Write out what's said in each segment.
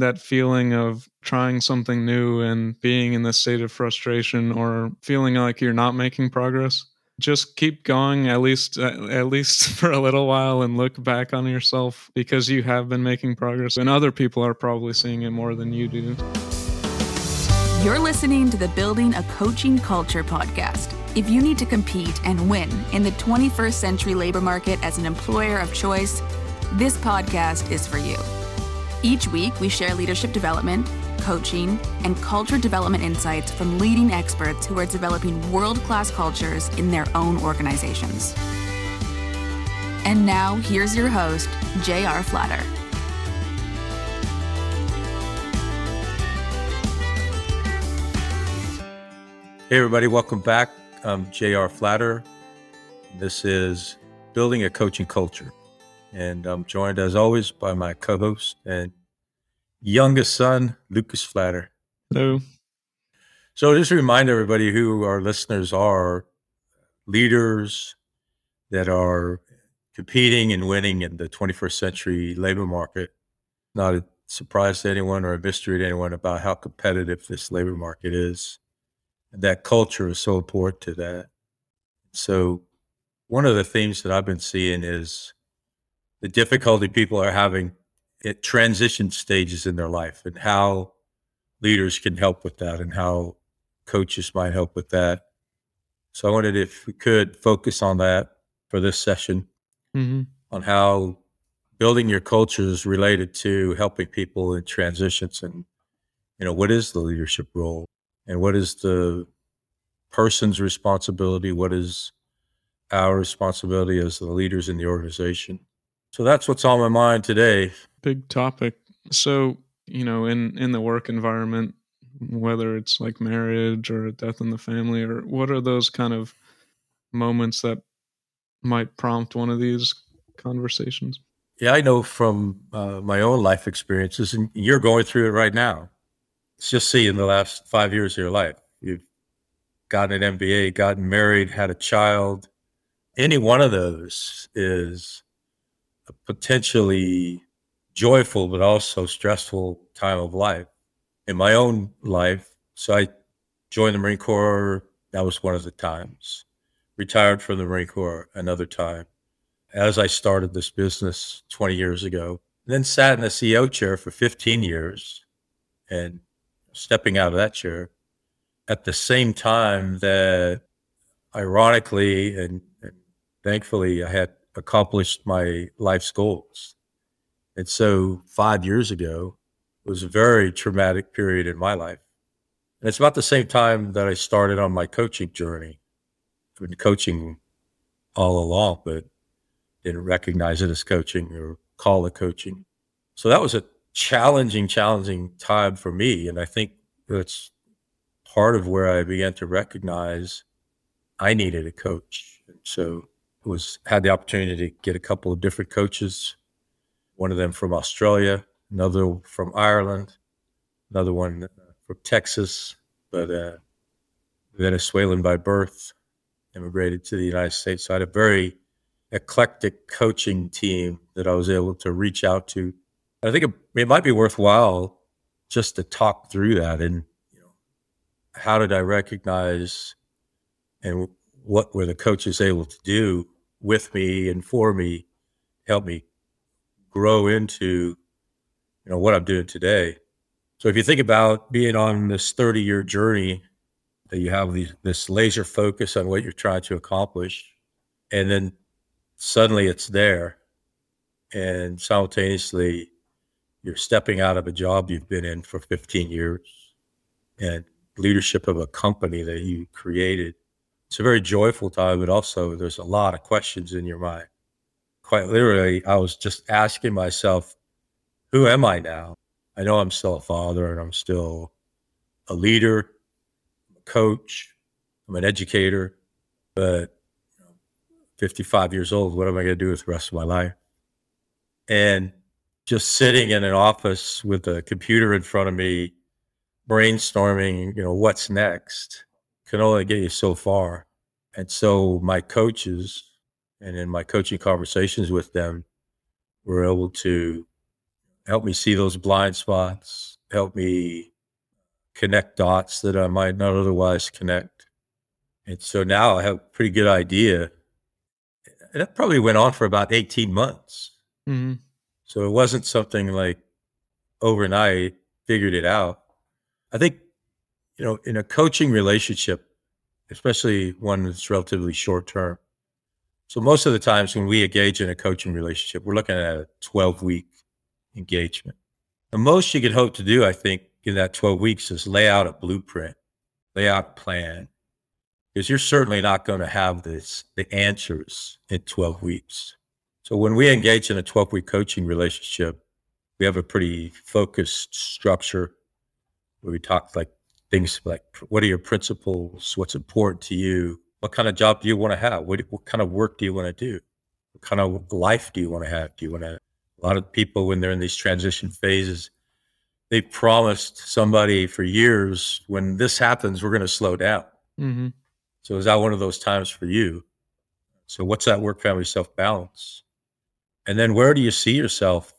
that feeling of trying something new and being in this state of frustration or feeling like you're not making progress just keep going at least uh, at least for a little while and look back on yourself because you have been making progress and other people are probably seeing it more than you do. You're listening to the Building a Coaching Culture podcast. If you need to compete and win in the 21st century labor market as an employer of choice, this podcast is for you. Each week, we share leadership development, coaching, and culture development insights from leading experts who are developing world class cultures in their own organizations. And now, here's your host, J.R. Flatter. Hey, everybody, welcome back. I'm J.R. Flatter. This is Building a Coaching Culture. And I'm joined, as always, by my co host and youngest son, Lucas Flatter. Hello. So, just to remind everybody who our listeners are leaders that are competing and winning in the 21st century labor market. Not a surprise to anyone or a mystery to anyone about how competitive this labor market is that culture is so important to that. So, one of the themes that I've been seeing is the difficulty people are having at transition stages in their life and how leaders can help with that and how coaches might help with that. So, I wanted if we could focus on that for this session mm-hmm. on how building your culture is related to helping people in transitions and you know what is the leadership role and what is the person's responsibility? What is our responsibility as the leaders in the organization? So that's what's on my mind today. Big topic. So, you know, in in the work environment, whether it's like marriage or death in the family or what are those kind of moments that might prompt one of these conversations? Yeah, I know from uh, my own life experiences, and you're going through it right now. It's just see in the last five years of your life, you've gotten an MBA, gotten married, had a child. Any one of those is a potentially joyful but also stressful time of life. In my own life, so I joined the Marine Corps. That was one of the times. Retired from the Marine Corps another time. As I started this business 20 years ago, then sat in the CEO chair for 15 years and stepping out of that chair at the same time that ironically and, and thankfully I had accomplished my life's goals. And so five years ago was a very traumatic period in my life. And it's about the same time that I started on my coaching journey. I've been coaching all along, but didn't recognize it as coaching or call it coaching. So that was a challenging, challenging time for me. And I think that's part of where I began to recognize I needed a coach. And so was had the opportunity to get a couple of different coaches, one of them from Australia, another from Ireland, another one from Texas, but uh, Venezuelan by birth, immigrated to the United States. So I had a very eclectic coaching team that I was able to reach out to. I think it, it might be worthwhile just to talk through that and how did I recognize and what were the coaches able to do with me and for me, help me grow into, you know, what I'm doing today. So if you think about being on this 30 year journey that you have these, this laser focus on what you're trying to accomplish, and then suddenly it's there, and simultaneously you're stepping out of a job you've been in for 15 years and leadership of a company that you created. It's a very joyful time, but also there's a lot of questions in your mind. Quite literally, I was just asking myself, who am I now? I know I'm still a father and I'm still a leader, a coach, I'm an educator, but 55 years old, what am I going to do with the rest of my life? And just sitting in an office with a computer in front of me brainstorming, you know, what's next can only get you so far. And so my coaches and in my coaching conversations with them were able to help me see those blind spots, help me connect dots that I might not otherwise connect. And so now I have a pretty good idea. And that probably went on for about 18 months. Mm-hmm. So it wasn't something like overnight figured it out. I think, you know, in a coaching relationship, especially one that's relatively short term. So most of the times when we engage in a coaching relationship, we're looking at a 12 week engagement. The most you can hope to do, I think, in that 12 weeks is lay out a blueprint, lay out a plan. Because you're certainly not going to have this the answers in 12 weeks. So when we engage in a 12 week coaching relationship, we have a pretty focused structure where we talk like things like what are your principles, what's important to you, what kind of job do you want to have, what, what kind of work do you want to do, what kind of life do you want to have? Do you want to? A lot of people when they're in these transition phases, they promised somebody for years when this happens, we're going to slow down. Mm-hmm. So is that one of those times for you? So what's that work family self balance? And then where do you see yourself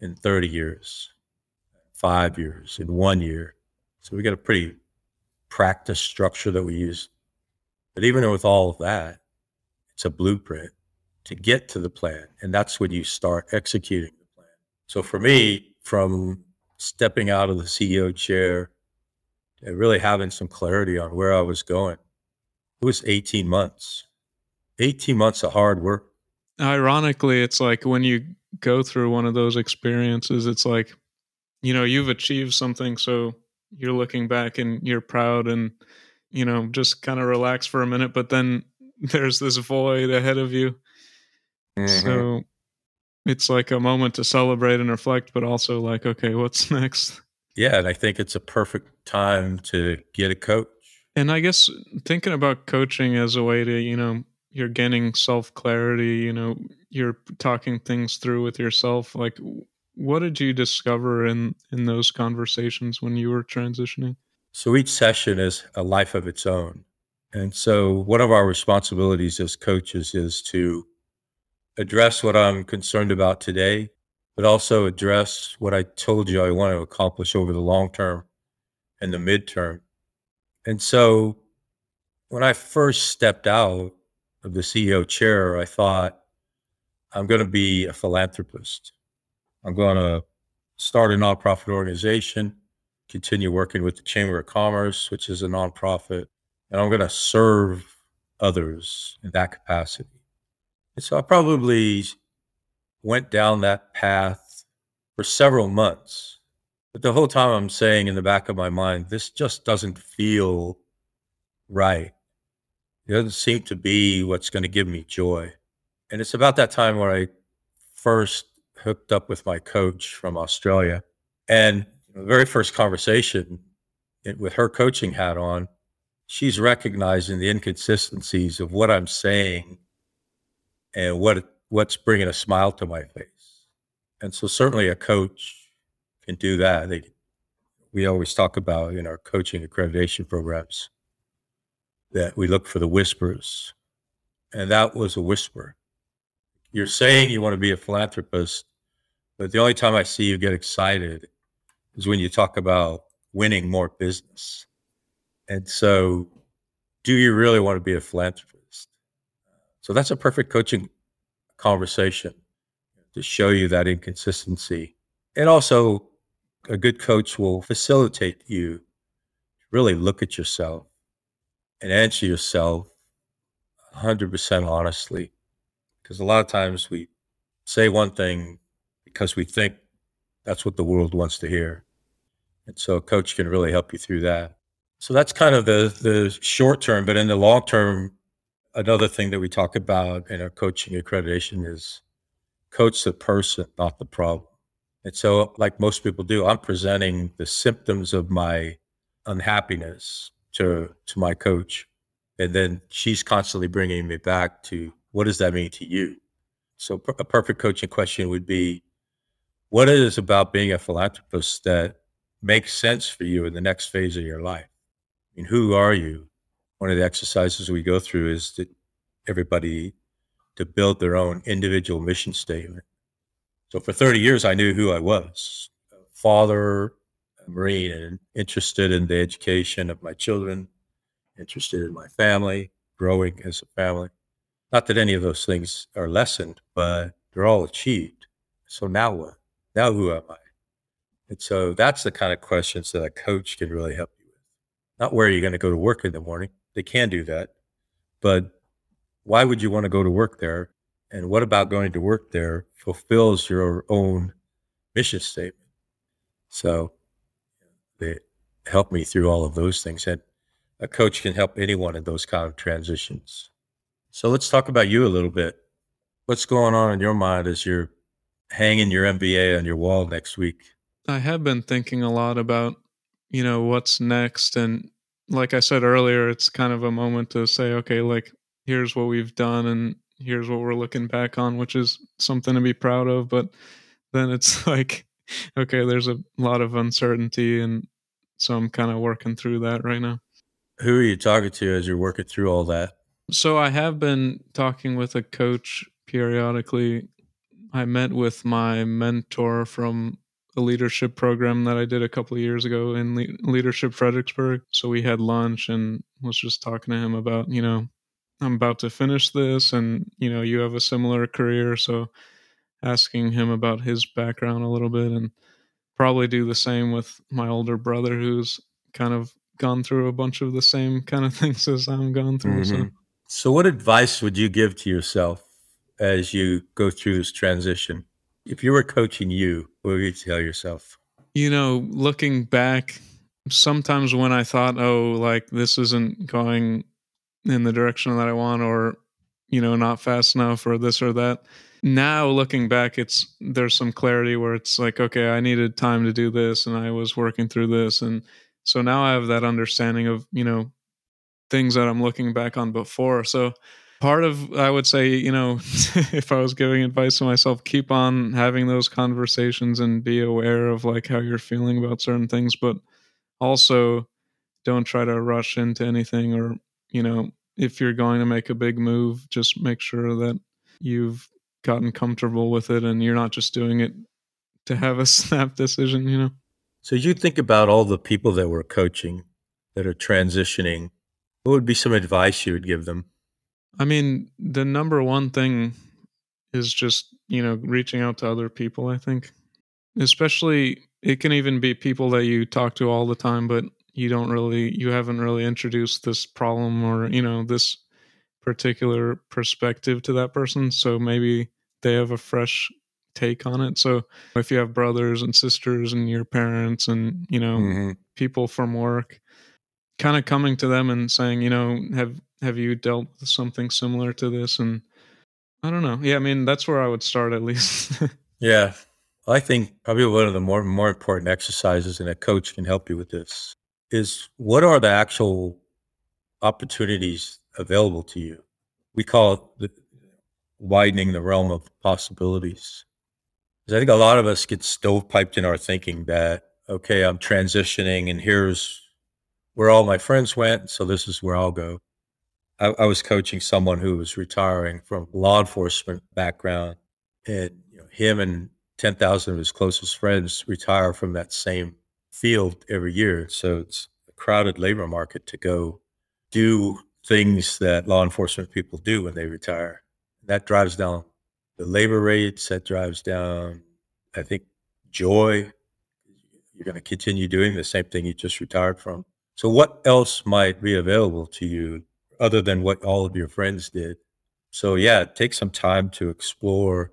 in 30 years, five years, in one year? So we got a pretty practice structure that we use. But even with all of that, it's a blueprint to get to the plan. And that's when you start executing the plan. So for me, from stepping out of the CEO chair and really having some clarity on where I was going, it was 18 months. 18 months of hard work. Ironically, it's like when you go through one of those experiences, it's like, you know, you've achieved something. So you're looking back and you're proud and, you know, just kind of relax for a minute. But then there's this void ahead of you. Mm-hmm. So it's like a moment to celebrate and reflect, but also like, okay, what's next? Yeah. And I think it's a perfect time to get a coach. And I guess thinking about coaching as a way to, you know, you're gaining self clarity, you know, you're talking things through with yourself. Like, what did you discover in in those conversations when you were transitioning? So each session is a life of its own. And so one of our responsibilities as coaches is to address what I'm concerned about today, but also address what I told you I want to accomplish over the long term and the midterm. And so when I first stepped out of the CEO chair, I thought, I'm going to be a philanthropist. I'm going to start a nonprofit organization, continue working with the Chamber of Commerce, which is a nonprofit, and I'm going to serve others in that capacity. And so I probably went down that path for several months. But the whole time I'm saying in the back of my mind, this just doesn't feel right. It doesn't seem to be what's going to give me joy. And it's about that time where I first hooked up with my coach from Australia. And the very first conversation with her coaching hat on, she's recognizing the inconsistencies of what I'm saying and what what's bringing a smile to my face. And so certainly a coach can do that. They, we always talk about in our coaching accreditation programs that we look for the whispers. And that was a whisper. You're saying you want to be a philanthropist, but the only time I see you get excited is when you talk about winning more business. And so, do you really want to be a philanthropist? So, that's a perfect coaching conversation to show you that inconsistency. And also, a good coach will facilitate you to really look at yourself and answer yourself 100% honestly. Because a lot of times we say one thing because we think that's what the world wants to hear. And so a coach can really help you through that. So that's kind of the the short term, but in the long term, another thing that we talk about in our coaching accreditation is coach the person, not the problem. And so like most people do, I'm presenting the symptoms of my unhappiness to to my coach and then she's constantly bringing me back to what does that mean to you so a perfect coaching question would be what is about being a philanthropist that makes sense for you in the next phase of your life i mean who are you one of the exercises we go through is that everybody to build their own individual mission statement So for 30 years, I knew who I was father, Marine, and interested in the education of my children, interested in my family, growing as a family. Not that any of those things are lessened, but they're all achieved. So now what? Now who am I? And so that's the kind of questions that a coach can really help you with. Not where are you going to go to work in the morning. They can do that. But why would you want to go to work there? And what about going to work there fulfills your own mission statement? So they help me through all of those things. And a coach can help anyone in those kind of transitions. So let's talk about you a little bit. What's going on in your mind as you're hanging your MBA on your wall next week? I have been thinking a lot about, you know, what's next. And like I said earlier, it's kind of a moment to say, okay, like, here's what we've done and here's what we're looking back on, which is something to be proud of. But then it's like, okay, there's a lot of uncertainty. And so I'm kind of working through that right now. Who are you talking to as you're working through all that? So I have been talking with a coach periodically. I met with my mentor from a leadership program that I did a couple of years ago in Le- Leadership Fredericksburg. So we had lunch and was just talking to him about, you know, I'm about to finish this and, you know, you have a similar career. So asking him about his background a little bit and probably do the same with my older brother who's kind of gone through a bunch of the same kind of things as I'm gone through. Mm-hmm. So. so what advice would you give to yourself as you go through this transition? If you were coaching you, what would you tell yourself? You know, looking back, sometimes when I thought, oh, like this isn't going in the direction that I want, or, you know, not fast enough, or this or that. Now looking back, it's there's some clarity where it's like, okay, I needed time to do this and I was working through this. And so now I have that understanding of, you know, things that I'm looking back on before. So part of i would say you know if i was giving advice to myself keep on having those conversations and be aware of like how you're feeling about certain things but also don't try to rush into anything or you know if you're going to make a big move just make sure that you've gotten comfortable with it and you're not just doing it to have a snap decision you know? So you think about all the people that we're coaching that are transitioning what would be some advice you would give them I mean, the number one thing is just, you know, reaching out to other people, I think. Especially it can even be people that you talk to all the time but you don't really you haven't really introduced this problem or, you know, this particular perspective to that person, so maybe they have a fresh take on it. So if you have brothers and sisters and your parents and, you know, mm-hmm. people from work, kind of coming to them and saying, you know, have have you dealt with something similar to this? And I don't know. Yeah, I mean, that's where I would start at least. yeah. I think probably one of the more more important exercises, and a coach can help you with this, is what are the actual opportunities available to you? We call it the, widening the realm of possibilities. Because I think a lot of us get stovepiped in our thinking that, okay, I'm transitioning and here's where all my friends went, so this is where I'll go. I, I, was coaching someone who was retiring from law enforcement background, and you know, him and ten thousand of his closest friends retire from that same field every year. So it's a crowded labor market to go do things that law enforcement people do when they retire. That drives down the labor rates. That drives down, I think, joy. You're going to continue doing the same thing you just retired from. So, what else might be available to you other than what all of your friends did. So yeah, take some time to explore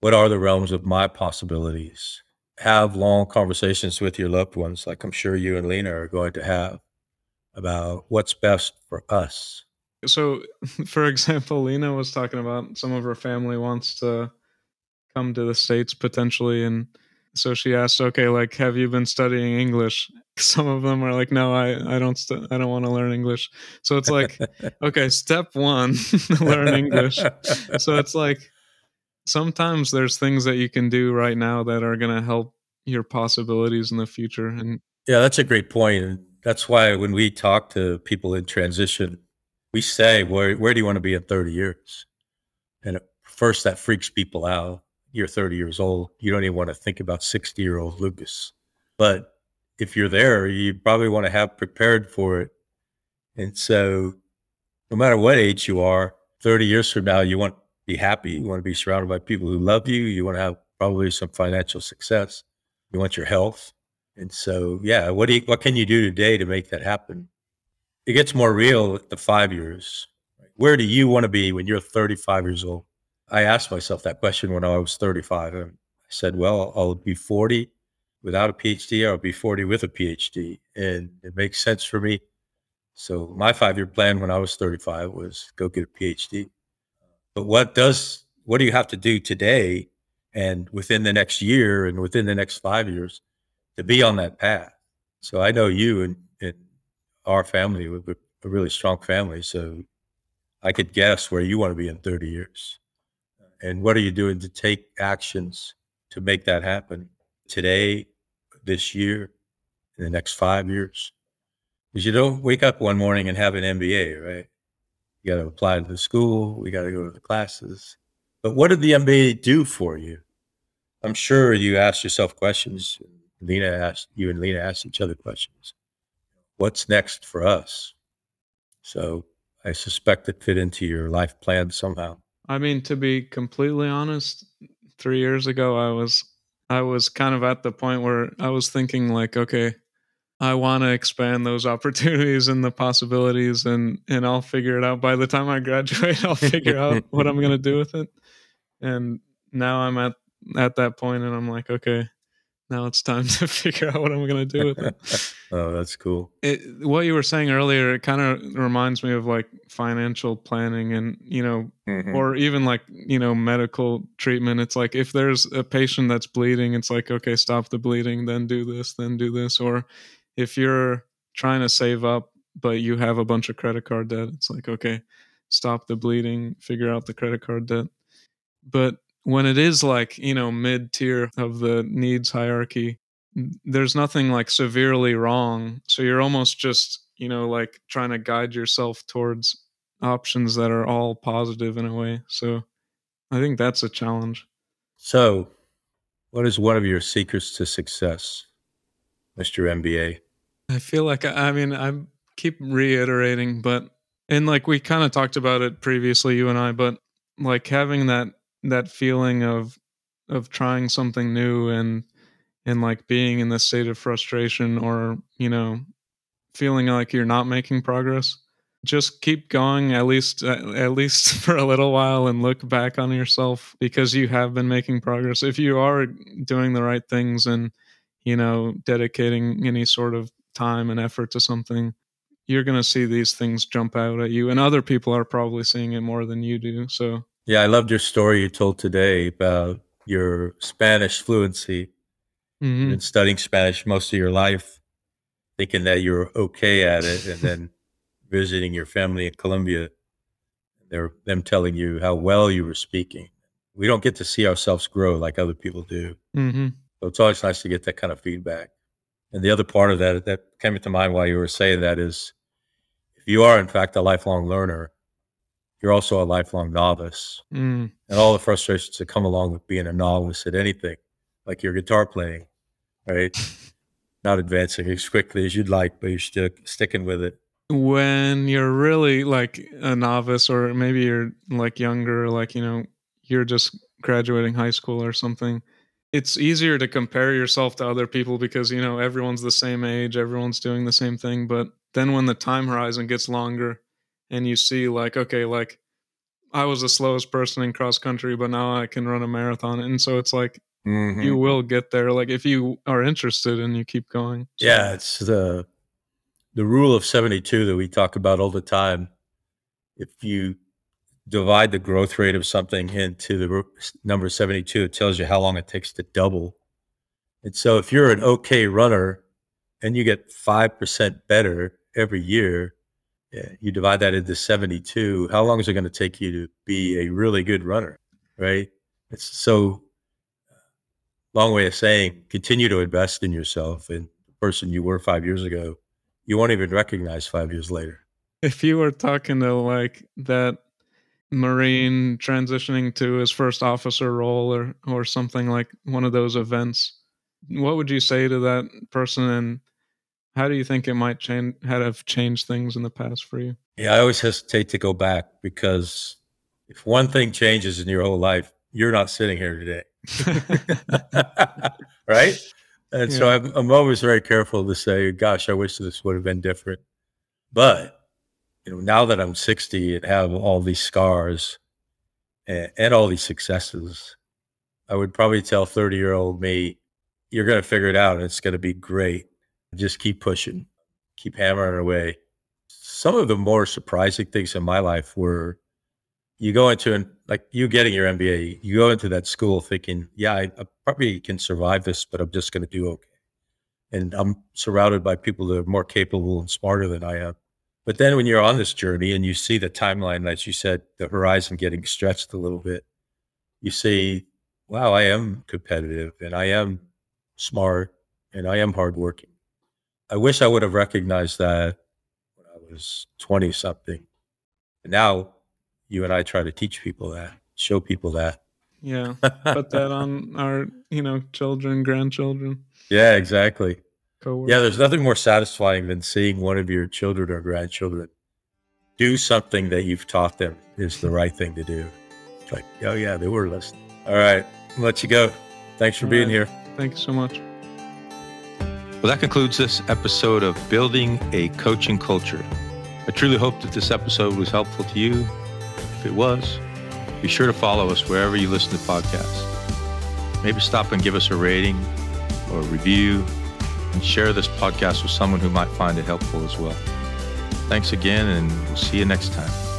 what are the realms of my possibilities. Have long conversations with your loved ones, like I'm sure you and Lena are going to have, about what's best for us. So, for example, Lena was talking about some of her family wants to come to the States potentially. And so she asked, okay, like, have you been studying English? some of them are like no i i don't st- i don't want to learn english. So it's like okay step one learn english. So it's like sometimes there's things that you can do right now that are going to help your possibilities in the future and yeah that's a great point and that's why when we talk to people in transition we say where where do you want to be in 30 years? And at first that freaks people out you're 30 years old. You don't even want to think about 60 year old Lucas. But if you're there, you probably want to have prepared for it. And so, no matter what age you are, 30 years from now, you want to be happy. You want to be surrounded by people who love you. You want to have probably some financial success. You want your health. And so, yeah, what do you, what can you do today to make that happen? It gets more real the five years. Where do you want to be when you're 35 years old? I asked myself that question when I was 35. And I said, well, I'll be 40 without a PhD, or I'll be 40 with a PhD. And it makes sense for me. So my five year plan when I was 35 was go get a PhD. But what does, what do you have to do today and within the next year and within the next five years to be on that path? So I know you and, and our family, we're a really strong family. So I could guess where you want to be in 30 years. And what are you doing to take actions to make that happen today, this year, in the next five years? Because you don't wake up one morning and have an MBA, right? You got to apply to the school, we got to go to the classes. But what did the MBA do for you? I'm sure you asked yourself questions. Lena asked you and Lena asked each other questions. What's next for us? So I suspect it fit into your life plan somehow. I mean, to be completely honest, three years ago, I was I was kind of at the point where I was thinking like, okay, I want to expand those opportunities and the possibilities, and and I'll figure it out. By the time I graduate, I'll figure out what I'm gonna do with it. And now I'm at at that point, and I'm like, okay, now it's time to figure out what I'm going to do with it. oh, that's cool. It, what you were saying earlier, it kind of reminds me of like financial planning and, you know, mm-hmm. or even like, you know, medical treatment. It's like if there's a patient that's bleeding, it's like, okay, stop the bleeding, then do this, then do this. Or if you're trying to save up, but you have a bunch of credit card debt, it's like, okay, stop the bleeding, figure out the credit card debt. But when it is like you know mid tier of the needs hierarchy there's nothing like severely wrong. So you're almost just you know like trying to guide yourself towards options that are all positive in a way. So i think that's a challenge. So what is one of your secrets to success mr mba i feel like i mean i keep reiterating but and like we kind of talked about it previously you and i but like having that that feeling of of trying something new and and like being in this state of frustration or you know feeling like you're not making progress? Just keep going at least at least for a little while and look back on yourself because you have been making progress. If you are doing the right things and you know dedicating any sort of time and effort to something you're going to see these things jump out at you and other people are probably seeing it more than you do so yeah, I loved your story you told today about your Spanish fluency. Mm-hmm. You've studying Spanish most of your life, thinking that you're okay at it, and then visiting your family in Colombia, they're them telling you how well you were speaking. We don't get to see ourselves grow like other people do. Mm-hmm. So it's always nice to get that kind of feedback. And the other part of that that came into mind while you were saying that is, if you are in fact a lifelong learner, you're also a lifelong novice. Mm. And all the frustrations that come along with being a novice at anything, like your guitar playing, right? Not advancing as quickly as you'd like, but you're still sticking with it. When you're really like a novice, or maybe you're like younger, like, you know, you're just graduating high school or something, it's easier to compare yourself to other people because, you know, everyone's the same age, everyone's doing the same thing. But then when the time horizon gets longer, and you see like okay like i was the slowest person in cross country but now i can run a marathon and so it's like mm-hmm. you will get there like if you are interested and you keep going so. yeah it's the the rule of 72 that we talk about all the time if you divide the growth rate of something into the number 72 it tells you how long it takes to double and so if you're an okay runner and you get 5% better every year you divide that into 72. How long is it going to take you to be a really good runner? Right. It's so uh, long way of saying continue to invest in yourself and the person you were five years ago, you won't even recognize five years later. If you were talking to like that Marine transitioning to his first officer role or or something like one of those events. What would you say to that person and how do you think it might change have changed things in the past for you? Yeah, I always hesitate to go back because if one thing changes in your whole life, you're not sitting here today. right? And yeah. so I'm, I'm always very careful to say, gosh, I wish this would have been different. But you know, now that I'm 60 and have all these scars and, and all these successes, I would probably tell 30 year old me, you're going to figure it out and it's going to be great. Just keep pushing, keep hammering away. Some of the more surprising things in my life were you go into and like you getting your MBA, you go into that school thinking, yeah, I, I probably can survive this, but I'm just going to do okay. And I'm surrounded by people that are more capable and smarter than I am. But then when you're on this journey and you see the timeline, as you said, the horizon getting stretched a little bit, you see, wow, I am competitive and I am smart and I am hardworking. I wish I would have recognized that when I was 20 something. And now you and I try to teach people that, show people that. Yeah. Put that on our, you know, children, grandchildren. Yeah, exactly. Yeah, there's nothing more satisfying than seeing one of your children or grandchildren do something that you've taught them is the right thing to do. It's like, oh yeah, they were listening. All right, I'll let you go. Thanks for All being right. here. Thank you so much. Well, that concludes this episode of Building a Coaching Culture. I truly hope that this episode was helpful to you. If it was, be sure to follow us wherever you listen to podcasts. Maybe stop and give us a rating or a review and share this podcast with someone who might find it helpful as well. Thanks again, and we'll see you next time.